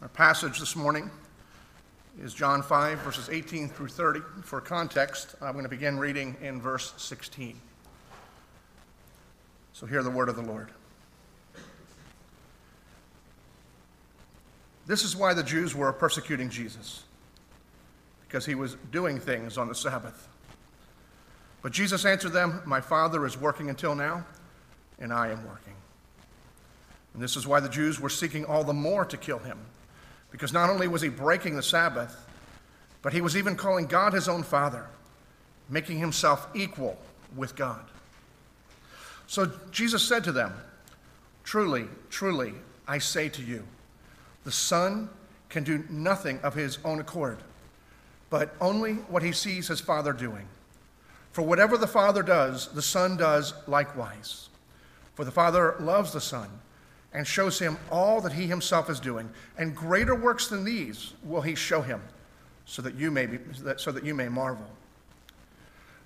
Our passage this morning is John 5, verses 18 through 30. For context, I'm going to begin reading in verse 16. So hear the word of the Lord. This is why the Jews were persecuting Jesus, because he was doing things on the Sabbath. But Jesus answered them, My Father is working until now, and I am working. And this is why the Jews were seeking all the more to kill him, because not only was he breaking the Sabbath, but he was even calling God his own Father, making himself equal with God. So Jesus said to them, Truly, truly, I say to you, the Son can do nothing of his own accord, but only what he sees his Father doing. For whatever the Father does, the Son does likewise. For the Father loves the Son and shows him all that he himself is doing, and greater works than these will he show him, so that you may, be, so that you may marvel.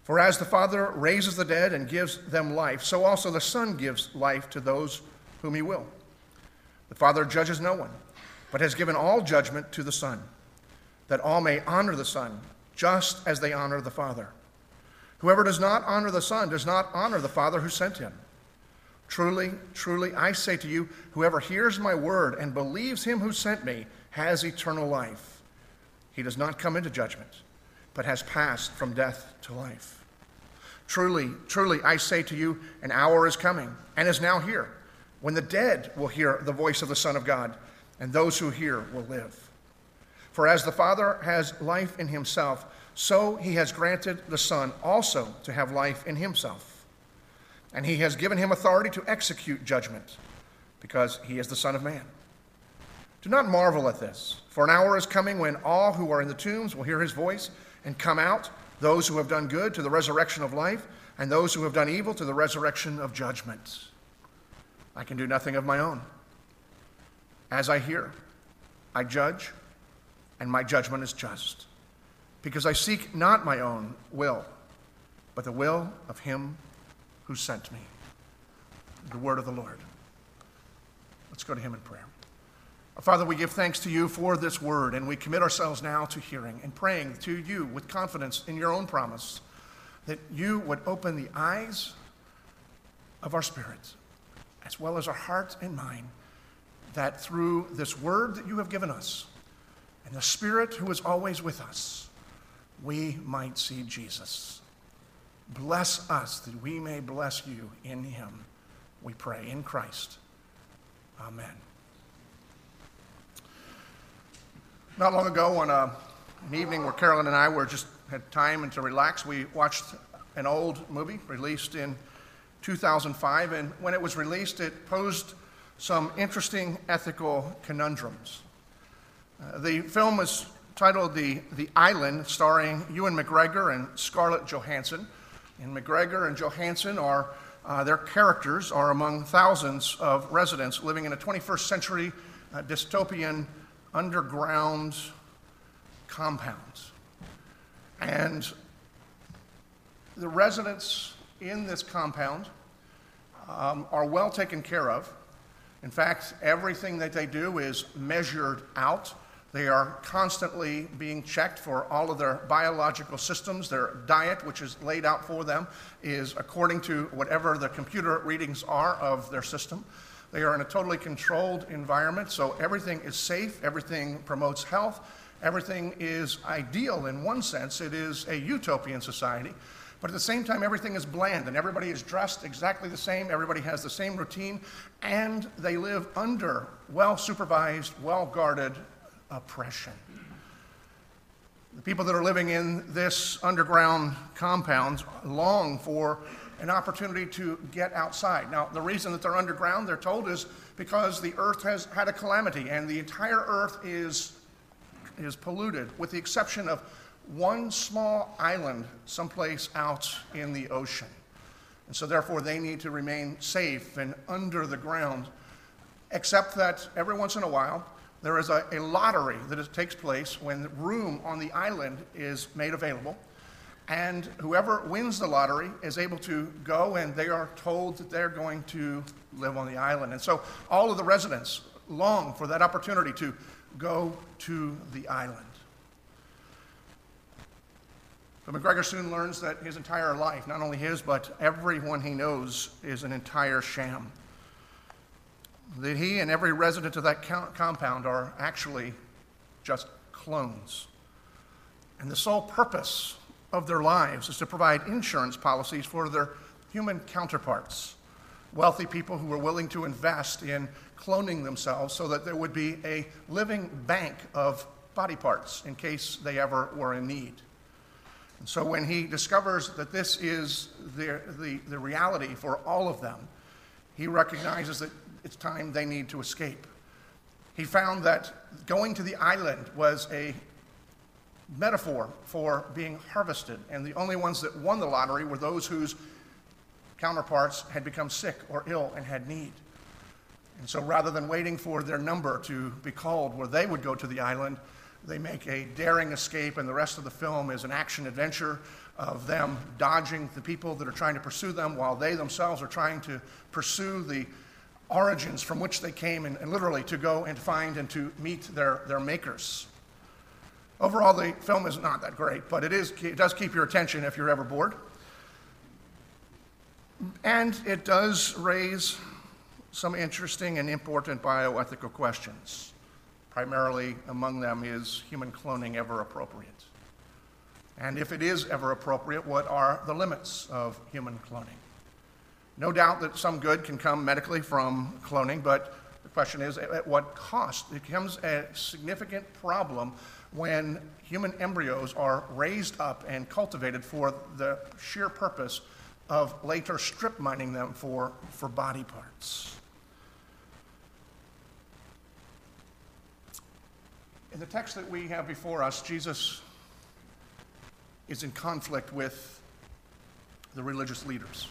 For as the Father raises the dead and gives them life, so also the Son gives life to those whom he will. The Father judges no one, but has given all judgment to the Son, that all may honor the Son, just as they honor the Father. Whoever does not honor the Son does not honor the Father who sent him. Truly, truly, I say to you, whoever hears my word and believes him who sent me has eternal life. He does not come into judgment, but has passed from death to life. Truly, truly, I say to you, an hour is coming and is now here when the dead will hear the voice of the Son of God, and those who hear will live. For as the Father has life in himself, so he has granted the Son also to have life in himself and he has given him authority to execute judgment, because he is the Son of Man. Do not marvel at this, for an hour is coming when all who are in the tombs will hear his voice and come out, those who have done good to the resurrection of life, and those who have done evil to the resurrection of judgment. I can do nothing of my own. As I hear, I judge, and my judgment is just, because I seek not my own will, but the will of him who sent me. The word of the Lord. Let's go to him in prayer. Father, we give thanks to you for this word, and we commit ourselves now to hearing and praying to you with confidence in your own promise that you would open the eyes of our spirits, as well as our heart and mind, that through this word that you have given us and the Spirit who is always with us, we might see Jesus. Bless us that we may bless you in him. We pray in Christ. Amen. Not long ago, on a, an evening where Carolyn and I were just had time and to relax, we watched an old movie released in 2005. And when it was released, it posed some interesting ethical conundrums. Uh, the film was titled the, the Island, starring Ewan McGregor and Scarlett Johansson. And McGregor and Johansson are, uh, their characters are among thousands of residents living in a 21st century uh, dystopian underground compound. And the residents in this compound um, are well taken care of. In fact, everything that they do is measured out. They are constantly being checked for all of their biological systems. Their diet, which is laid out for them, is according to whatever the computer readings are of their system. They are in a totally controlled environment, so everything is safe, everything promotes health, everything is ideal in one sense. It is a utopian society. But at the same time, everything is bland and everybody is dressed exactly the same. Everybody has the same routine, and they live under well supervised, well guarded oppression. The people that are living in this underground compound long for an opportunity to get outside. Now, the reason that they're underground, they're told, is because the earth has had a calamity and the entire earth is, is polluted, with the exception of one small island someplace out in the ocean. And so, therefore, they need to remain safe and under the ground, except that every once in a while, there is a, a lottery that is, takes place when room on the island is made available. And whoever wins the lottery is able to go, and they are told that they're going to live on the island. And so all of the residents long for that opportunity to go to the island. But McGregor soon learns that his entire life, not only his, but everyone he knows, is an entire sham. That he and every resident of that compound are actually just clones. And the sole purpose of their lives is to provide insurance policies for their human counterparts, wealthy people who were willing to invest in cloning themselves so that there would be a living bank of body parts in case they ever were in need. And so when he discovers that this is the, the, the reality for all of them, he recognizes that it's time they need to escape. He found that going to the island was a metaphor for being harvested, and the only ones that won the lottery were those whose counterparts had become sick or ill and had need. And so rather than waiting for their number to be called where they would go to the island, they make a daring escape, and the rest of the film is an action adventure of them dodging the people that are trying to pursue them while they themselves are trying to pursue the origins from which they came and, and literally to go and find and to meet their, their makers. Overall, the film is not that great, but it, is, it does keep your attention if you're ever bored. And it does raise some interesting and important bioethical questions. Primarily among them is human cloning ever appropriate? And if it is ever appropriate, what are the limits of human cloning? No doubt that some good can come medically from cloning, but the question is at what cost? It becomes a significant problem when human embryos are raised up and cultivated for the sheer purpose of later strip mining them for, for body parts. In the text that we have before us, Jesus is in conflict with the religious leaders.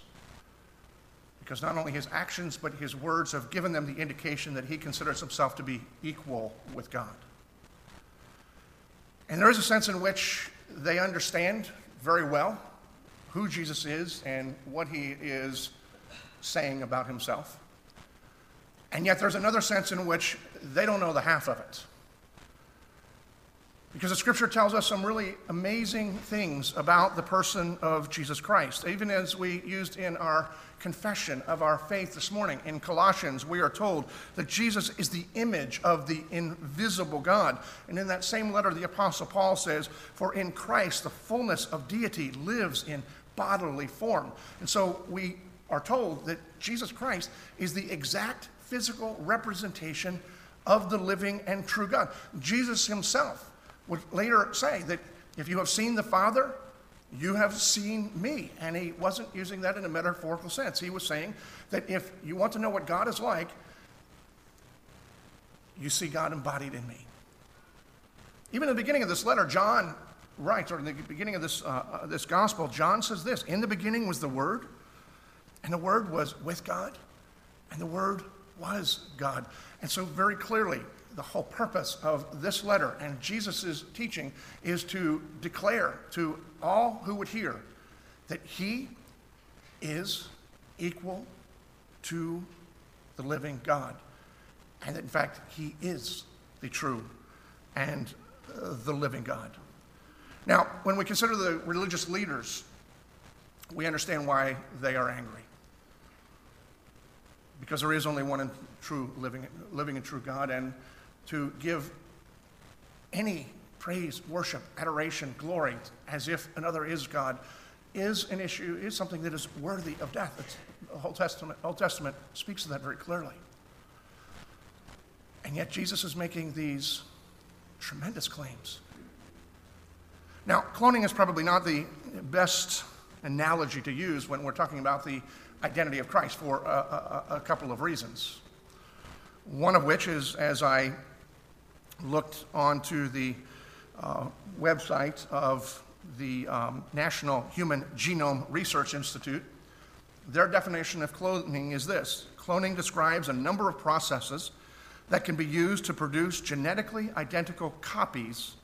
Because not only his actions, but his words have given them the indication that he considers himself to be equal with God. And there is a sense in which they understand very well who Jesus is and what he is saying about himself. And yet there's another sense in which they don't know the half of it. Because the scripture tells us some really amazing things about the person of Jesus Christ. Even as we used in our confession of our faith this morning in Colossians, we are told that Jesus is the image of the invisible God. And in that same letter, the Apostle Paul says, For in Christ the fullness of deity lives in bodily form. And so we are told that Jesus Christ is the exact physical representation of the living and true God. Jesus himself would later say that if you have seen the Father, you have seen me. And he wasn't using that in a metaphorical sense. He was saying that if you want to know what God is like, you see God embodied in me. Even in the beginning of this letter, John writes, or in the beginning of this, uh, uh, this gospel, John says this In the beginning was the Word, and the Word was with God, and the Word was God. And so, very clearly, the whole purpose of this letter and Jesus' teaching is to declare to all who would hear that he is equal to the living God. And in fact, he is the true and uh, the living God. Now, when we consider the religious leaders, we understand why they are angry. Because there is only one true living, living and true God, and to give any praise, worship, adoration, glory, as if another is God, is an issue, is something that is worthy of death. It's, the Old Testament, Old Testament speaks of that very clearly. And yet Jesus is making these tremendous claims. Now, cloning is probably not the best analogy to use when we're talking about the identity of Christ for a, a, a couple of reasons. One of which is, as I looked onto the uh, website of the um, National Human Genome Research Institute, their definition of cloning is this cloning describes a number of processes that can be used to produce genetically identical copies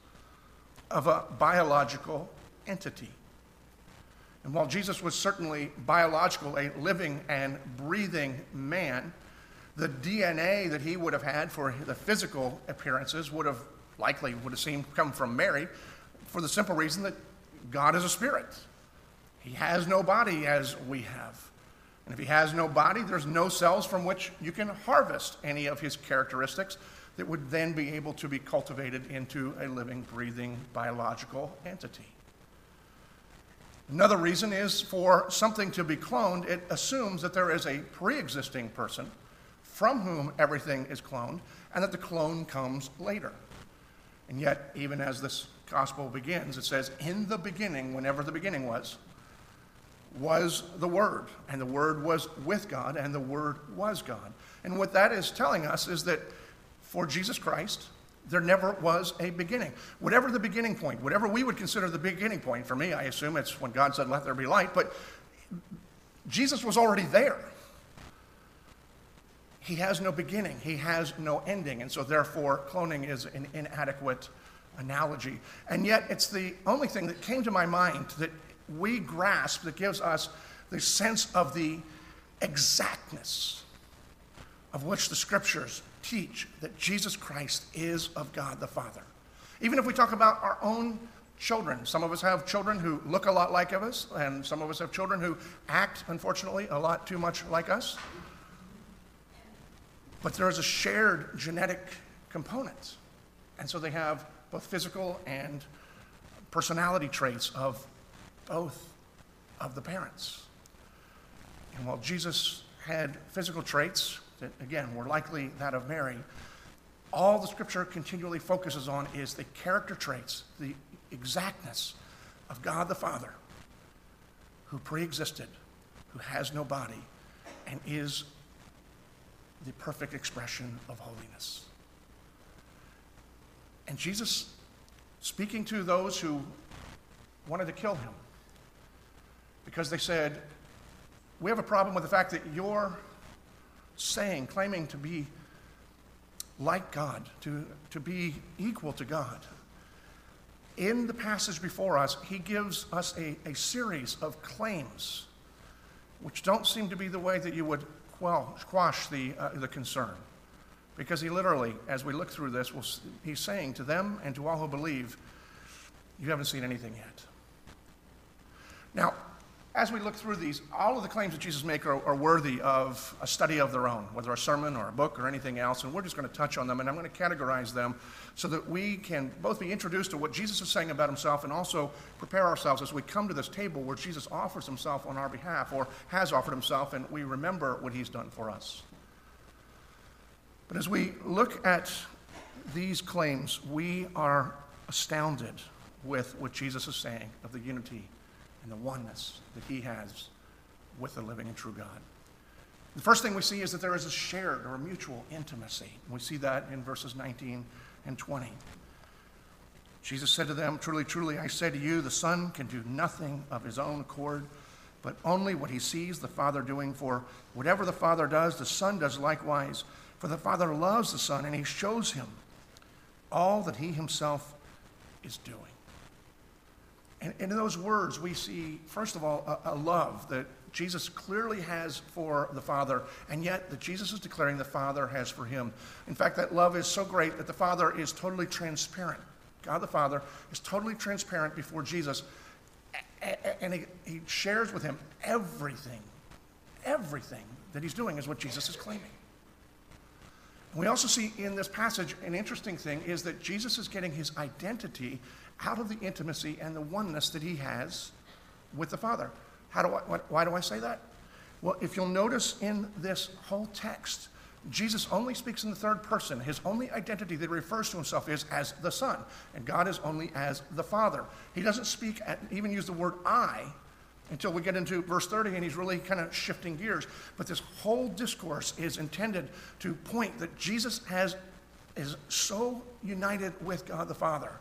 of a biological entity. And while Jesus was certainly biological, a living and breathing man, The DNA that he would have had for the physical appearances would have likely would have seemed come from Mary for the simple reason that God is a spirit. He has no body as we have. And if he has no body, there's no cells from which you can harvest any of his characteristics that would then be able to be cultivated into a living, breathing, biological entity. Another reason is for something to be cloned, it assumes that there is a pre existing person from whom everything is cloned and that the clone comes later. And yet, even as this gospel begins, it says, In the beginning, whenever the beginning was, was the Word, and the Word was with God, and the Word was God. And what that is telling us is that for Jesus Christ, there never was a beginning. Whatever the beginning point, whatever we would consider the beginning point, for me, I assume it's when God said, Let there be light, but Jesus was already there. He has no beginning, he has no ending, and so therefore, cloning is an inadequate analogy. And yet, it's the only thing that came to my mind that we grasp that gives us the sense of the exactness of which the scriptures teach that Jesus Christ is of God the Father. Even if we talk about our own children, some of us have children who look a lot like us, and some of us have children who act, unfortunately, a lot too much like us. But there is a shared genetic component. And so they have both physical and personality traits of both of the parents. And while Jesus had physical traits that, again, were likely that of Mary, all the scripture continually focuses on is the character traits, the exactness of God the Father, who pre existed, who has no body, and is the perfect expression of holiness. And Jesus, speaking to those who wanted to kill him, because they said, We have a problem with the fact that you're saying, claiming to be like God, to, to be equal to God. In the passage before us, he gives us a, a series of claims which don't seem to be the way that you would quell, squash the, uh, the concern. Because he literally, as we look through this, will, he's saying to them and to all who believe, You haven't seen anything yet. Now, as we look through these, all of the claims that Jesus makes are, are, worthy of a study of their own, whether a sermon or a book or anything else, and we're just going to touch on them, and I'm going to categorize them so that we can both be introduced to what Jesus is saying about himself and also prepare ourselves as we come to this table where Jesus offers himself on our behalf or has offered himself, and we remember what he's done for us. But as we look at these claims, we are astounded with what Jesus is saying of the unity and the oneness that he has with the living and true God. The first thing we see is that there is a shared or a mutual intimacy. We see that in verses 19 and 20. Jesus said to them, Truly, truly, I say to you, the Son can do nothing of his own accord, but only what he sees the Father doing. For whatever the Father does, the Son does likewise. For the Father loves the Son, and he shows him all that he himself is doing. And, in those words, we see, first of all, a, a, love that Jesus clearly has for the Father, and yet that Jesus is declaring the Father has for him. In fact, that love is so great that the Father is totally transparent. God the Father is totally transparent before Jesus, and he, he shares with him everything, everything that he's doing is what Jesus is claiming. We also see in this passage an interesting thing is that Jesus is getting his identity out of the intimacy and the oneness that he has with the Father. How do I, why do I say that? Well, if you'll notice in this whole text, Jesus only speaks in the third person. His only identity that refers to himself is as the Son, and God is only as the Father. He doesn't speak, at, even use the word I until we get into verse 30, and he's really kind of shifting gears. But this whole discourse is intended to point that Jesus has, is so united with God the Father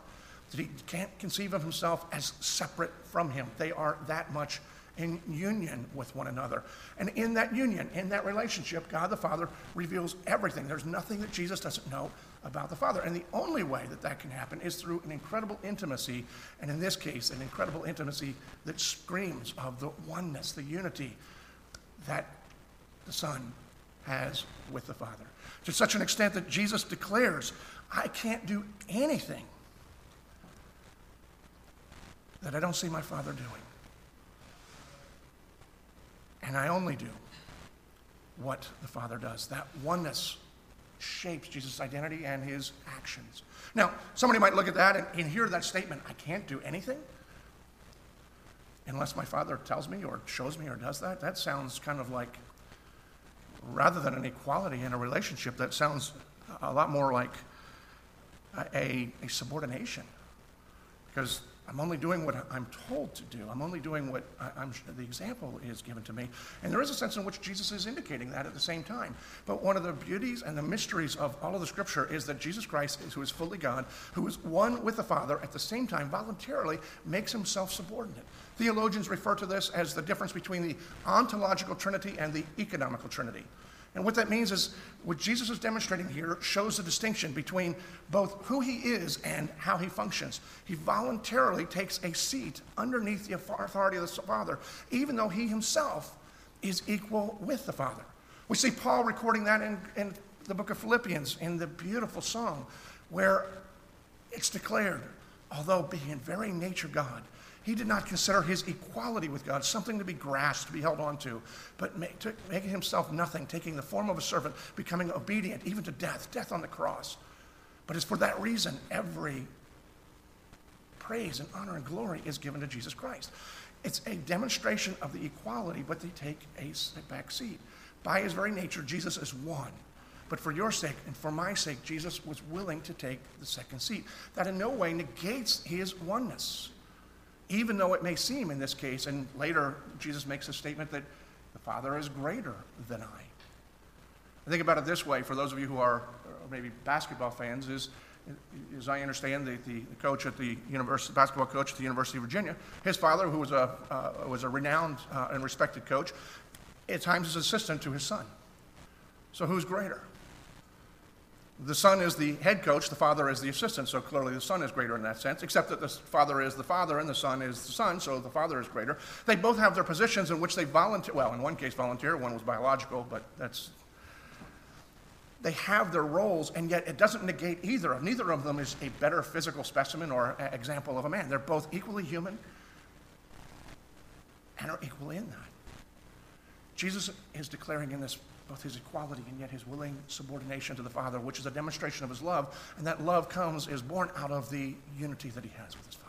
that he can't conceive of himself as separate from him. They are that much in union with one another. And in that union, in that relationship, God the Father reveals everything. There's nothing that Jesus doesn't know about the Father. And the only way that that can happen is through an incredible intimacy, and in this case, an incredible intimacy that screams of the oneness, the unity that the Son has with the Father. To such an extent that Jesus declares, I can't do anything that I don't see my Father doing. And I only do what the Father does. That oneness shapes Jesus' identity and his actions. Now, somebody might look at that and, and hear that statement I can't do anything unless my Father tells me or shows me or does that. That sounds kind of like, rather than an equality in a relationship, that sounds a lot more like a, a subordination. Because I'm only doing what I'm told to do. I'm only doing what I, am the example is given to me. And there is a sense in which Jesus is indicating that at the same time. But one of the beauties and the mysteries of all of the scripture is that Jesus Christ, who is fully God, who is one with the Father, at the same time voluntarily makes himself subordinate. Theologians refer to this as the difference between the ontological trinity and the economical trinity. And what that means is what Jesus is demonstrating here shows the distinction between both who he is and how he functions. He voluntarily takes a seat underneath the authority of the Father, even though he himself is equal with the Father. We see Paul recording that in, in the book of Philippians in the beautiful song where it's declared, although being in very nature God, he did not consider his equality with God something to be grasped, to be held onto, but make, to, making himself nothing, taking the form of a servant, becoming obedient even to death, death on the cross. But it's for that reason every praise and honor and glory is given to Jesus Christ. It's a demonstration of the equality, but they take a back seat. By his very nature, Jesus is one. But for your sake and for my sake, Jesus was willing to take the second seat. That in no way negates his oneness even though it may seem in this case, and later Jesus makes a statement that the Father is greater than I. I think about it this way for those of you who are maybe basketball fans, is as I understand, the, the coach at the university, basketball coach at the University of Virginia, his father, who was a, uh, was a renowned uh, and respected coach, at times is assistant to his son. So who's greater? The son is the head coach, the father is the assistant, so clearly the son is greater in that sense, except that the father is the father and the son is the son, so the father is greater. They both have their positions in which they volunteer, well, in one case volunteer, one was biological, but that's. They have their roles, and yet it doesn't negate either of Neither of them is a better physical specimen or example of a man. They're both equally human and are equally in that. Jesus is declaring in this both his equality and yet his willing subordination to the Father, which is a demonstration of his love. And that love comes, is born out of the unity that he has with his Father.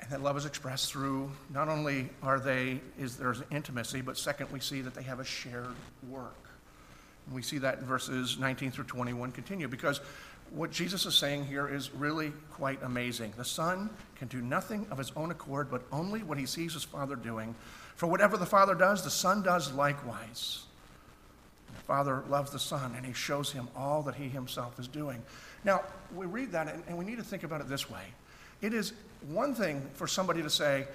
And that love is expressed through not only are they, is there's intimacy, but second, we see that they have a shared work. And we see that in verses 19 through 21 continue because what Jesus is saying here is really quite amazing. The Son can do nothing of his own accord, but only what he sees his Father doing. For whatever the Father does, the Son does likewise. The Father loves the Son, and he shows him all that he himself is doing. Now, we read that, and, we need to think about it this way. It is one thing for somebody to say,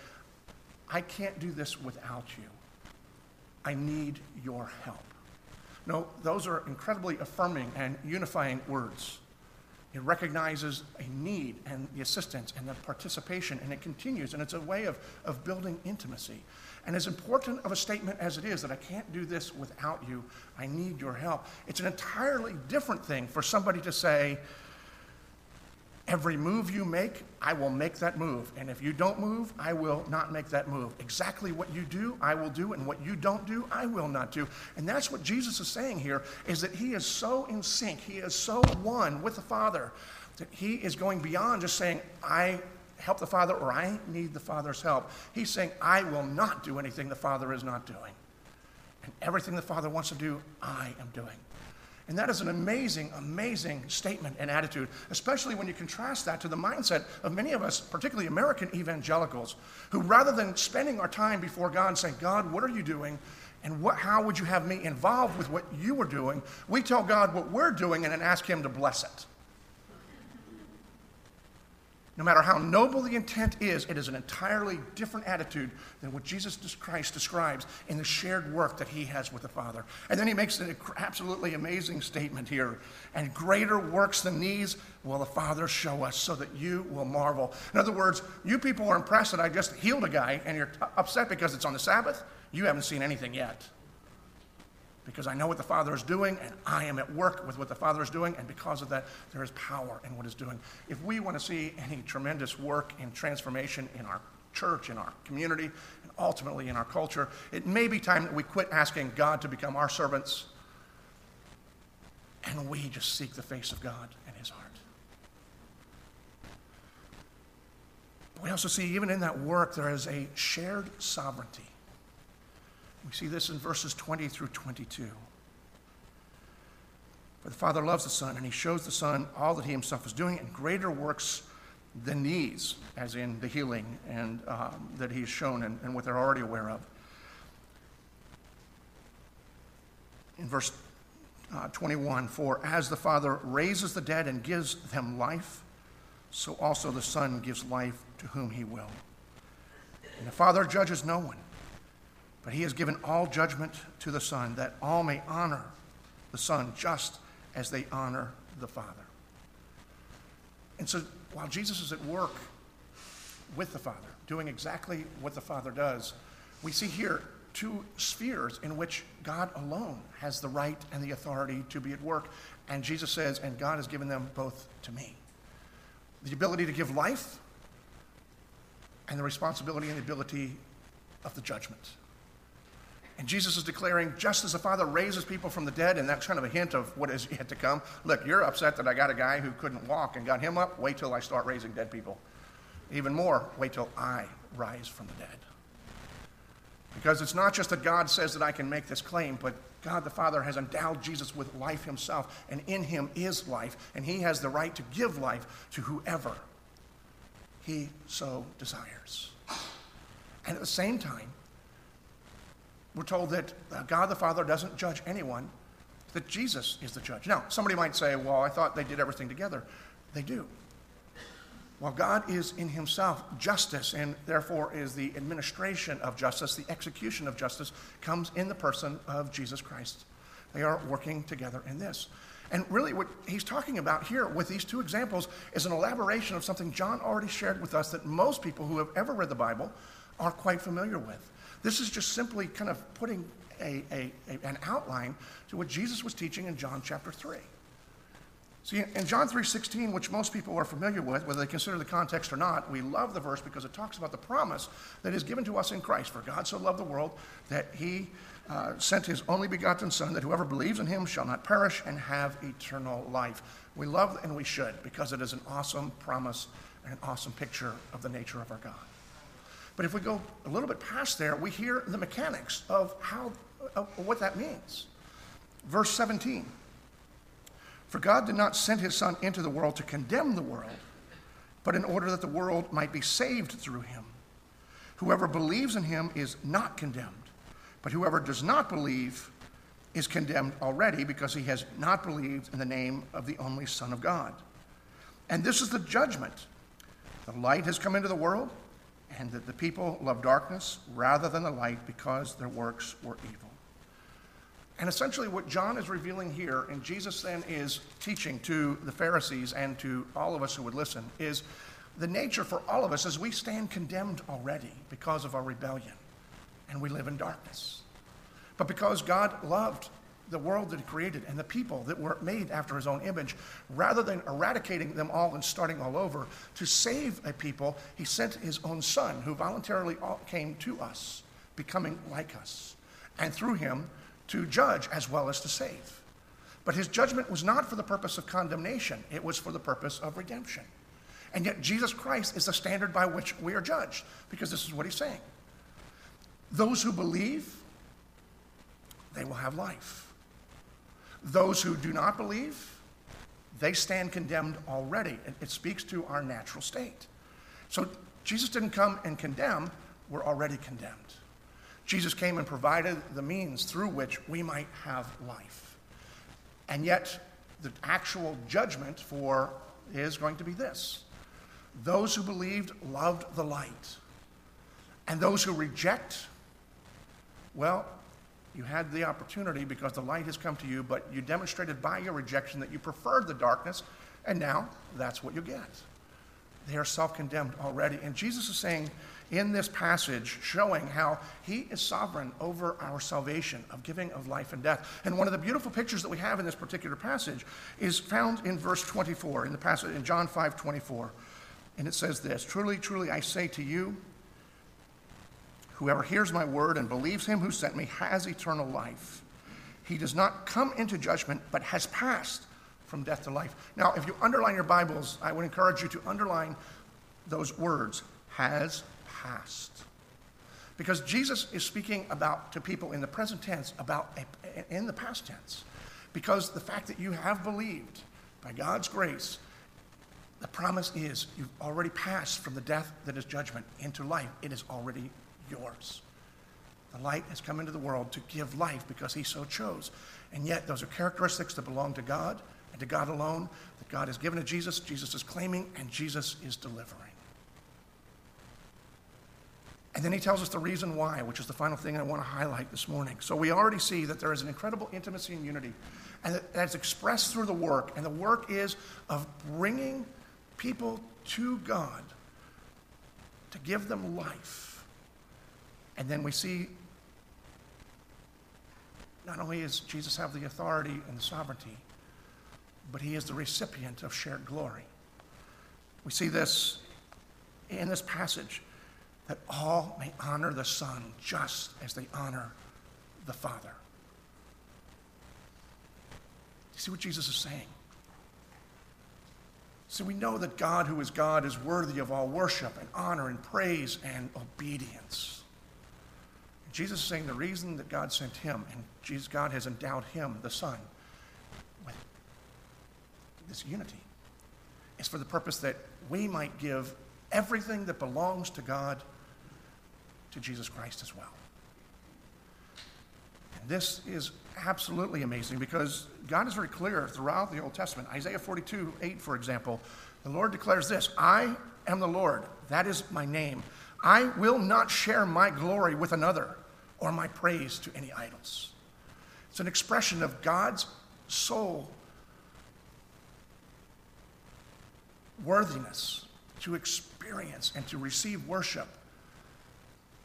I can't do this without you. I need your help. No, those are incredibly affirming and unifying words. It recognizes a need and the assistance and the participation, and it continues, and it's a way of, of building intimacy. And as important of a statement as it is that I can't do this without you, I need your help, it's an entirely different thing for somebody to say, Every move you make, I will make that move. And if you don't move, I will not make that move. Exactly what you do, I will do. And what you don't do, I will not do. And that's what Jesus is saying here is that he is so in sync, he is so one with the Father that he is going beyond just saying, I help the Father or I need the Father's help. He's saying, I will not do anything the Father is not doing. And everything the Father wants to do, I am doing. And that is an amazing, amazing statement and attitude, especially when you contrast that to the mindset of many of us, particularly American evangelicals, who rather than spending our time before God saying, God, what are you doing? And what, how would you have me involved with what you were doing? We tell God what we're doing and then ask Him to bless it. No matter how noble the intent is, it is an entirely different attitude than what Jesus Christ describes in the shared work that he has with the Father. And then he makes an absolutely amazing statement here. And greater works than these will the Father show us so that you will marvel. In other words, you people are impressed that I just healed a guy and you're upset because it's on the Sabbath. You haven't seen anything yet. Because I know what the Father is doing, and I am at work with what the Father is doing, and because of that, there is power in what He's doing. If we want to see any tremendous work and transformation in our church, in our community, and ultimately in our culture, it may be time that we quit asking God to become our servants and we just seek the face of God and His heart. We also see, even in that work, there is a shared sovereignty. We see this in verses 20 through 22. For the Father loves the Son, and He shows the Son all that He Himself is doing, and greater works than these, as in the healing and um, that He's shown and, and what they're already aware of. In verse uh, 21 For as the Father raises the dead and gives them life, so also the Son gives life to whom He will. And the Father judges no one but he has given all judgment to the Son, that all may honor the Son just as they honor the Father. And so while Jesus is at work with the Father, doing exactly what the Father does, we see here two spheres in which God alone has the right and the authority to be at work. And Jesus says, and God has given them both to me the ability to give life and the responsibility and the ability of the judgment. And Jesus is declaring, just as the Father raises people from the dead, and that's kind of a hint of what is yet to come. Look, you're upset that I got a guy who couldn't walk and got him up. Wait till I start raising dead people. Even more, wait till I rise from the dead. Because it's not just that God says that I can make this claim, but God the Father has endowed Jesus with life himself, and in him is life, and he has the right to give life to whoever he so desires. And at the same time, we're told that uh, God the Father doesn't judge anyone, that Jesus is the judge. Now, somebody might say, well, I thought they did everything together. They do. While God is in himself justice and therefore is the administration of justice, the execution of justice comes in the person of Jesus Christ. They are working together in this. And really, what he's talking about here with these two examples is an elaboration of something John already shared with us that most people who have ever read the Bible are quite familiar with. This is just simply kind of putting a, a, a, an outline to what Jesus was teaching in John chapter 3. See, in John 3.16, which most people are familiar with, whether they consider the context or not, we love the verse because it talks about the promise that is given to us in Christ. For God so loved the world that he uh, sent his only begotten Son, that whoever believes in him shall not perish and have eternal life. We love and we should because it is an awesome promise and an awesome picture of the nature of our God. But if we go a little bit past there, we hear the mechanics of how of what that means. Verse 17. For God did not send his son into the world to condemn the world, but in order that the world might be saved through him. Whoever believes in him is not condemned, but whoever does not believe is condemned already because he has not believed in the name of the only Son of God. And this is the judgment. The light has come into the world and that the people loved darkness rather than the light because their works were evil. And essentially, what John is revealing here, and Jesus then is teaching to the Pharisees and to all of us who would listen, is the nature for all of us is we stand condemned already because of our rebellion, and we live in darkness. But because God loved the world that he created and the people that were made after his own image, rather than eradicating them all and starting all over, to save a people, he sent his own son who voluntarily came to us, becoming like us, and through him to judge as well as to save. But his judgment was not for the purpose of condemnation, it was for the purpose of redemption. And yet, Jesus Christ is the standard by which we are judged, because this is what he's saying. Those who believe, they will have life. Those who do not believe, they stand condemned already. It, it speaks to our natural state. So Jesus didn't come and condemn, we're already condemned. Jesus came and provided the means through which we might have life. And yet, the actual judgment for is going to be this those who believed loved the light, and those who reject, well, you had the opportunity because the light has come to you, but you demonstrated by your rejection that you preferred the darkness, and now that's what you get. they are self condemned already. And Jesus is saying in this passage, showing how he is sovereign over our salvation, of giving of life and death. And one of the beautiful pictures that we have in this particular passage is found in verse 24, in the passage in John 5 24. And it says this Truly, truly, I say to you, whoever hears my word and believes him who sent me has eternal life. He does not come into judgment, but has passed from death to life. Now, if you underline your Bibles, I would encourage you to underline those words, has passed. Because Jesus is speaking about to people in the present tense about a, in the past tense. Because the fact that you have believed by God's grace, the promise is you've already passed from the death that is judgment into life. It is already yours. The light has come into the world to give life because he so chose. And yet, those are characteristics that belong to God and to God alone, that God has given to Jesus, Jesus is claiming, and Jesus is delivering. And then he tells us the reason why, which is the final thing I want to highlight this morning. So we already see that there is an incredible intimacy and unity, and that's expressed through the work. And the work is of bringing people to God to give them life. And then we see not only does Jesus have the authority and the sovereignty, but he is the recipient of shared glory. We see this in this passage that all may honor the Son just as they honor the Father. You see what Jesus is saying? So we know that God, who is God, is worthy of all worship and honor and praise and obedience. Jesus is saying the reason that God sent him, and Jesus, God has endowed him, the Son, with this unity, is for the purpose that we might give everything that belongs to God to Jesus Christ as well. And this is absolutely amazing because God is very clear throughout the Old Testament. Isaiah 42, 8, for example, the Lord declares this I am the Lord, that is my name. I will not share my glory with another or my praise to any idols. It's an expression of God's sole worthiness to experience and to receive worship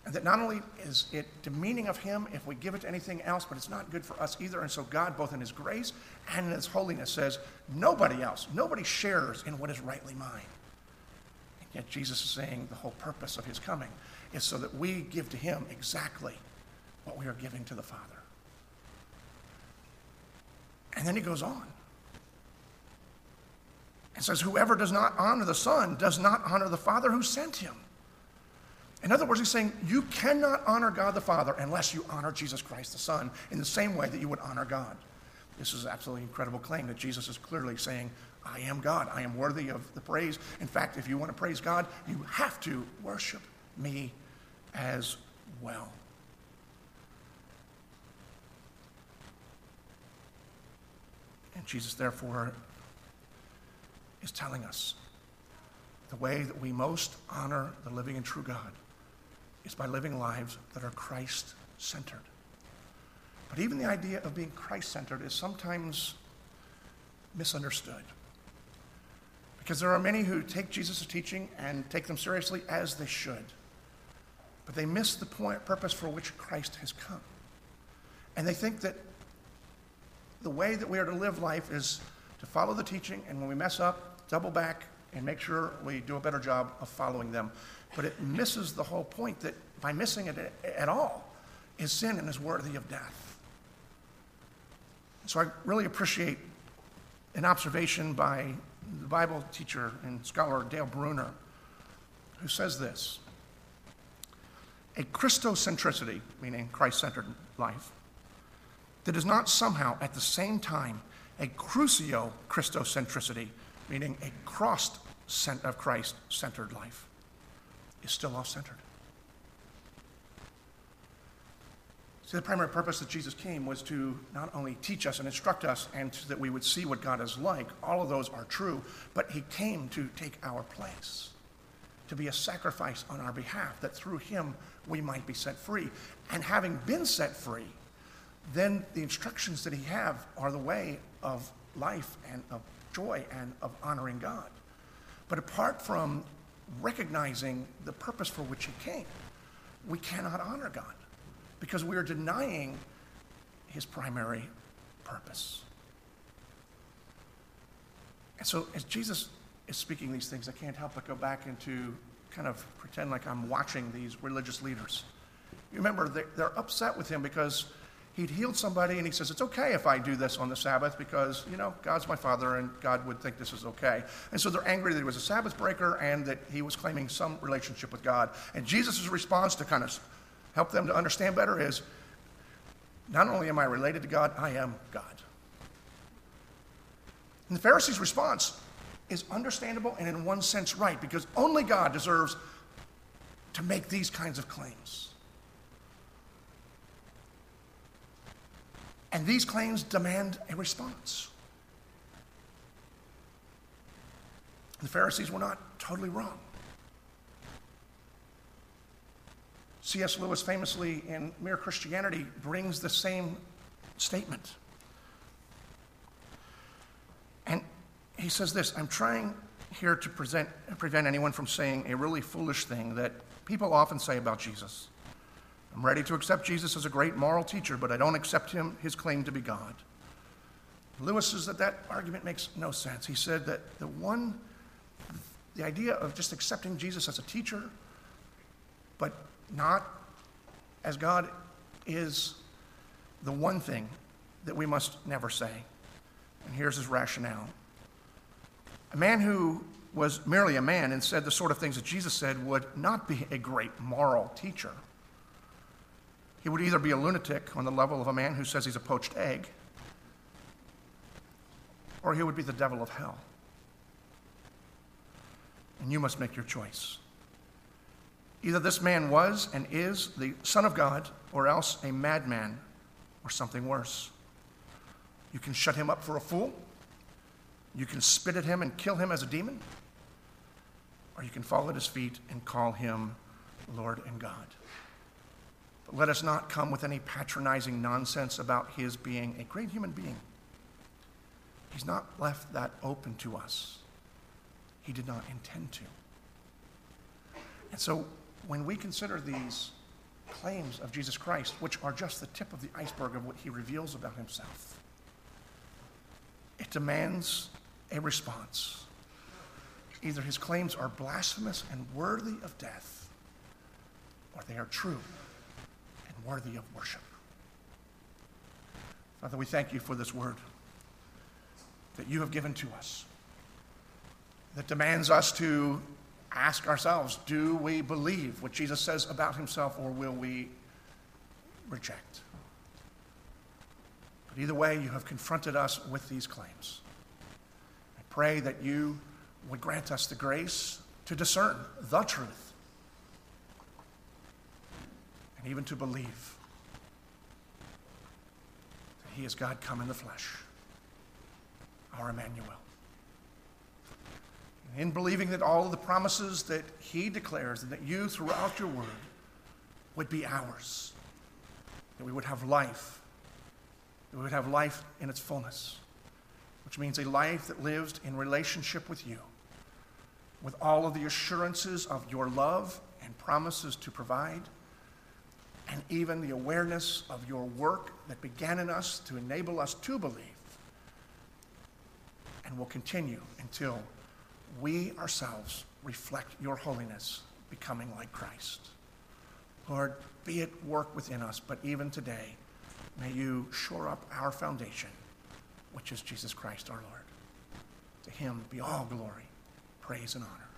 and that not only is it demeaning of him if we give it to anything else, but it's not good for us either. And so God, both in his grace and in his holiness, says, nobody else, nobody shares in what is rightly mine. And yet Jesus is saying the whole purpose of his coming is so that we give to him exactly what we are giving to the Father. And then he goes on and says, Whoever does not honor the Son does not honor the Father who sent him. In other words, he's saying you cannot honor God the Father unless you honor Jesus Christ the Son in the same way that you would honor God. This is an absolutely incredible claim that Jesus is clearly saying, I am God. I am worthy of the praise. In fact, if you want to praise God, you have to worship me as well. And Jesus, therefore, is telling us the way that we most honor the living and true God is by living lives that are Christ centered. But even the idea of being Christ centered is sometimes misunderstood. Because there are many who take Jesus' teaching and take them seriously as they should. But they miss the point, purpose for which Christ has come. And they think that the way that we are to live life is to follow the teaching, and when we mess up, double back and make sure we do a better job of following them. But it misses the whole point that by missing it at all is sin and is worthy of death. So I really appreciate an observation by the Bible teacher and scholar Dale Bruner, who says this A Christocentricity, meaning Christ centered life, that is not somehow at the same time a crucio Christocentricity, meaning a cross of Christ centered life, is still off centered. See, the primary purpose that Jesus came was to not only teach us and instruct us and that we would see what God is like. All of those are true, but he came to take our place, to be a sacrifice on our behalf, that through him we might be set free. And having been set free, then the instructions that he have are the way of life and of joy and of honoring God. But apart from recognizing the purpose for which he came, we cannot honor God because we are denying his primary purpose. And so, as Jesus is speaking these things, I can't help but go back into kind of pretend like I'm watching these religious leaders. You remember, they're upset with him because he'd healed somebody and he says, It's okay if I do this on the Sabbath because, you know, God's my father and God would think this is okay. And so they're angry that he was a Sabbath breaker and that he was claiming some relationship with God. And Jesus' response to kind of help them to understand better is not only am I related to God, I am God. And the Pharisees' response is understandable and, in one sense, right because only God deserves to make these kinds of claims. And these claims demand a response. The Pharisees were not totally wrong. C.S. Lewis famously in Mere Christianity brings the same statement. And he says this I'm trying here to present, prevent anyone from saying a really foolish thing that people often say about Jesus. I'm ready to accept Jesus as a great moral teacher, but I don't accept him, his claim to be God. Lewis says that that argument makes no sense. He said that the one, the idea of just accepting Jesus as a teacher, but not as God is the one thing that we must never say. And here's his rationale. A man who was merely a man and said the sort of things that Jesus said would not be a great moral teacher. He would either be a lunatic on the level of a man who says he's a poached egg, or he would be the devil of hell. And you must make your choice. Either this man was and is the Son of God, or else a madman, or something worse. You can shut him up for a fool, you can spit at him and kill him as a demon, or you can fall at his feet and call him Lord and God. Let us not come with any patronizing nonsense about his being a great human being. He's not left that open to us. He did not intend to. And so when we consider these claims of Jesus Christ, which are just the tip of the iceberg of what he reveals about himself, it demands a response. Either his claims are blasphemous and worthy of death, or they are true worthy of worship. Father, we thank you for this word that you have given to us that demands us to ask ourselves do we believe what Jesus says about himself or will we reject? But either way, you have confronted us with these claims. I pray that you would grant us the grace to discern the truth and even to believe that He is God come in the flesh, our Emmanuel. And in believing that all of the promises that He declares and that you throughout your word would be ours, that we would have life, that we would have life in its fullness, which means a life that lives in relationship with you, with all of the assurances of your love and promises to provide and even the awareness of your work that began in us to enable us to believe and will continue until we ourselves reflect your holiness, becoming like Christ. Lord, be it work within us, but even today, may you shore up our foundation, which is Jesus Christ our Lord. To him be all glory, praise, and honor.